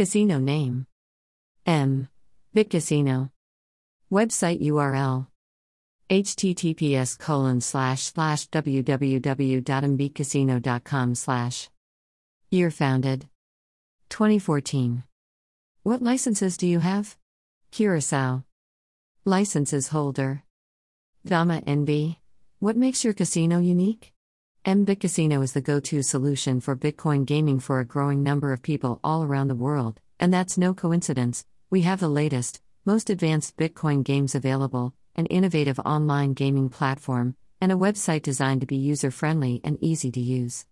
Casino name M. BitCasino. Website URL https colon slash slash www.mbitcasino.com slash Year founded 2014. What licenses do you have? Curacao. Licenses holder. Dama NB. What makes your casino unique? MBit Casino is the go to solution for Bitcoin gaming for a growing number of people all around the world, and that's no coincidence. We have the latest, most advanced Bitcoin games available, an innovative online gaming platform, and a website designed to be user friendly and easy to use.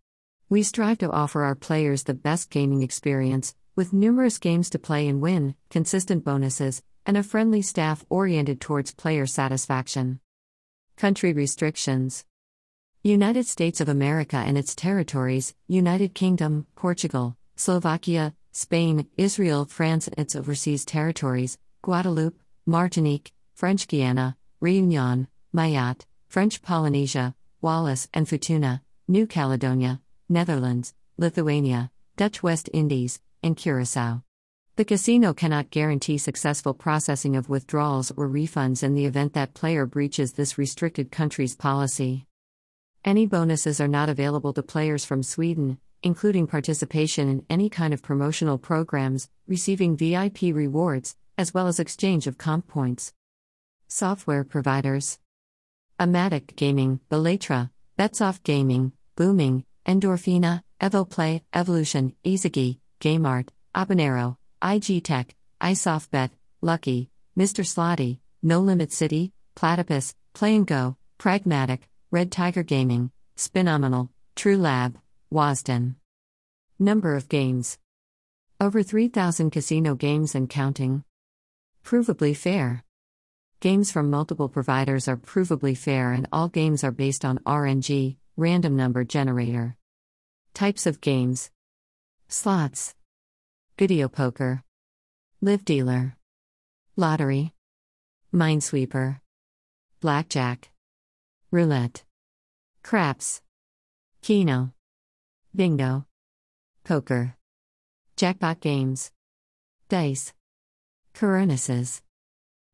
We strive to offer our players the best gaming experience, with numerous games to play and win, consistent bonuses, and a friendly staff oriented towards player satisfaction. Country restrictions United States of America and its territories, United Kingdom, Portugal, Slovakia, Spain, Israel, France and its overseas territories, Guadeloupe, Martinique, French Guiana, Réunion, Mayotte, French Polynesia, Wallis and Futuna, New Caledonia, Netherlands, Lithuania, Dutch West Indies, and Curacao. The casino cannot guarantee successful processing of withdrawals or refunds in the event that player breaches this restricted country's policy. Any bonuses are not available to players from Sweden, including participation in any kind of promotional programs, receiving VIP rewards, as well as exchange of comp points. Software providers Amatic Gaming, Belatra, Betsoft Gaming, Booming, Endorphina, EvoPlay, Evolution, Ezugi, GameArt, Habanero, IG Tech, iSoftBet, Lucky, Mr. Slotty, Nolimit City, Platipus, Play and Go, Pragmatic, Red Tiger Gaming, Spinomenal, True Lab, Wazdan. Number of games Over 3,000 casino games and counting. Provably fair. Games from multiple providers are provably fair, and all games are based on RNG, random number generator. Types of games Slots, Video poker, Live Dealer, Lottery, Minesweeper, Blackjack. Roulette. Craps. Keno. Bingo. Poker. Jackpot games. Dice. Currencies.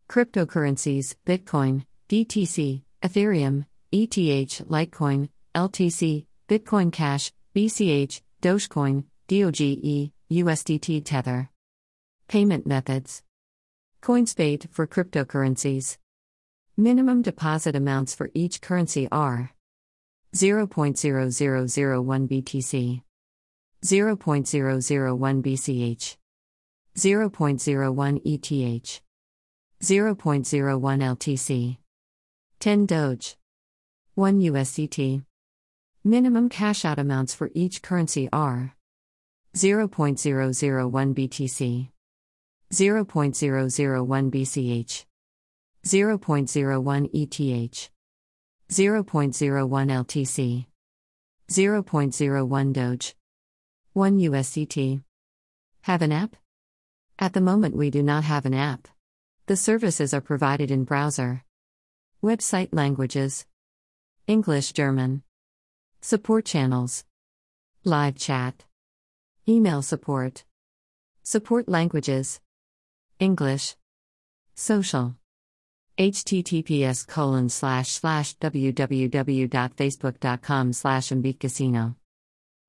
Cryptocurrencies Bitcoin, BTC, Ethereum, ETH, Litecoin, LTC, Bitcoin Cash, BCH, Dogecoin, DOGE, USDT Tether. Payment methods. CoinsPaid for cryptocurrencies. Minimum deposit amounts for each currency are 0.0001 BTC, 0.001 BCH, 0.01 ETH, 0.01 LTC, 10 Doge, 1 USDT. Minimum cash out amounts for each currency are 0.001 BTC, 0.001 BCH. 0.01 ETH, 0.01 LTC, 0.01 Doge, 1 USDT. Have an app? At the moment, we do not have an app. The services are provided in browser. Website languages English, German. Support channels Live chat. Email support. Support languages English. Social https colon slash slash www.facebook.com slash mbitcasino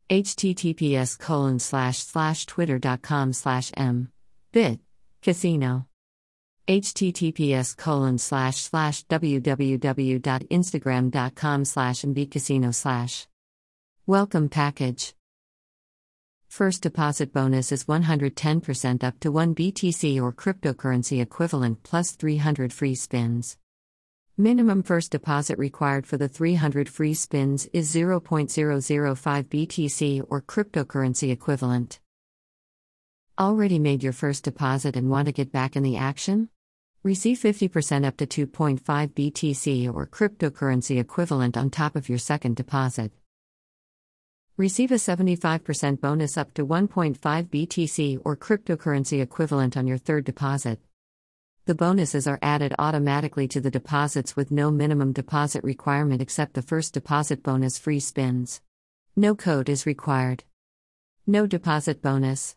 https colon slash slash twitter.com slash m. Bit. Casino. https colon slash slash www.instagram.com slash mbitcasino slash. Welcome package First deposit bonus is 110% up to 1 BTC or cryptocurrency equivalent plus 300 free spins. Minimum first deposit required for the 300 free spins is 0.005 BTC or cryptocurrency equivalent. Already made your first deposit and want to get back in the action? Receive 50% up to 2.5 BTC or cryptocurrency equivalent on top of your second deposit. Receive a 75% bonus up to 1.5 BTC or cryptocurrency equivalent on your third deposit. The bonuses are added automatically to the deposits with no minimum deposit requirement except the first deposit bonus free spins. No code is required. No deposit bonus.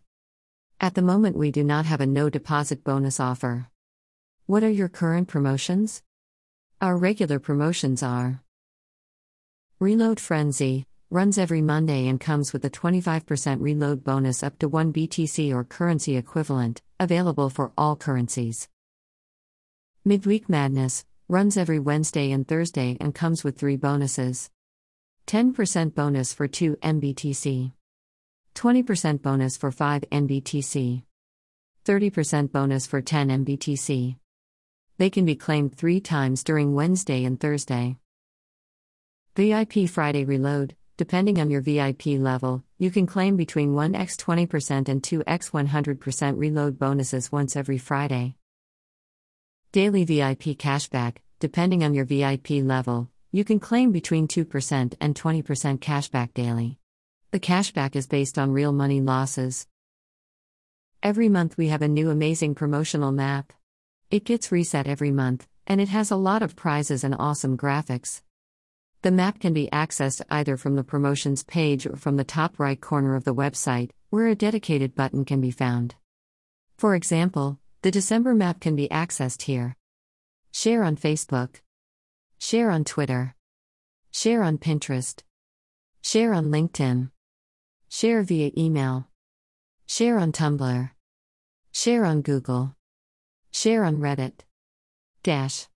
At the moment, we do not have a no deposit bonus offer. What are your current promotions? Our regular promotions are Reload Frenzy runs every Monday and comes with a 25% reload bonus up to 1 BTC or currency equivalent, available for all currencies. Midweek Madness runs every Wednesday and Thursday and comes with three bonuses 10% bonus for 2 MBTC, 20% bonus for 5 MBTC, 30% bonus for 10 MBTC. They can be claimed three times during Wednesday and Thursday. VIP Friday Reload Depending on your VIP level, you can claim between 1x 20% and 2x 100% reload bonuses once every Friday. Daily VIP cashback Depending on your VIP level, you can claim between 2% and 20% cashback daily. The cashback is based on real money losses. Every month we have a new amazing promotional map. It gets reset every month, and it has a lot of prizes and awesome graphics. The map can be accessed either from the promotions page or from the top right corner of the website, where a dedicated button can be found. For example, the December map can be accessed here. Share on Facebook. Share on Twitter. Share on Pinterest. Share on LinkedIn. Share via email. Share on Tumblr. Share on Google. Share on Reddit. Dash.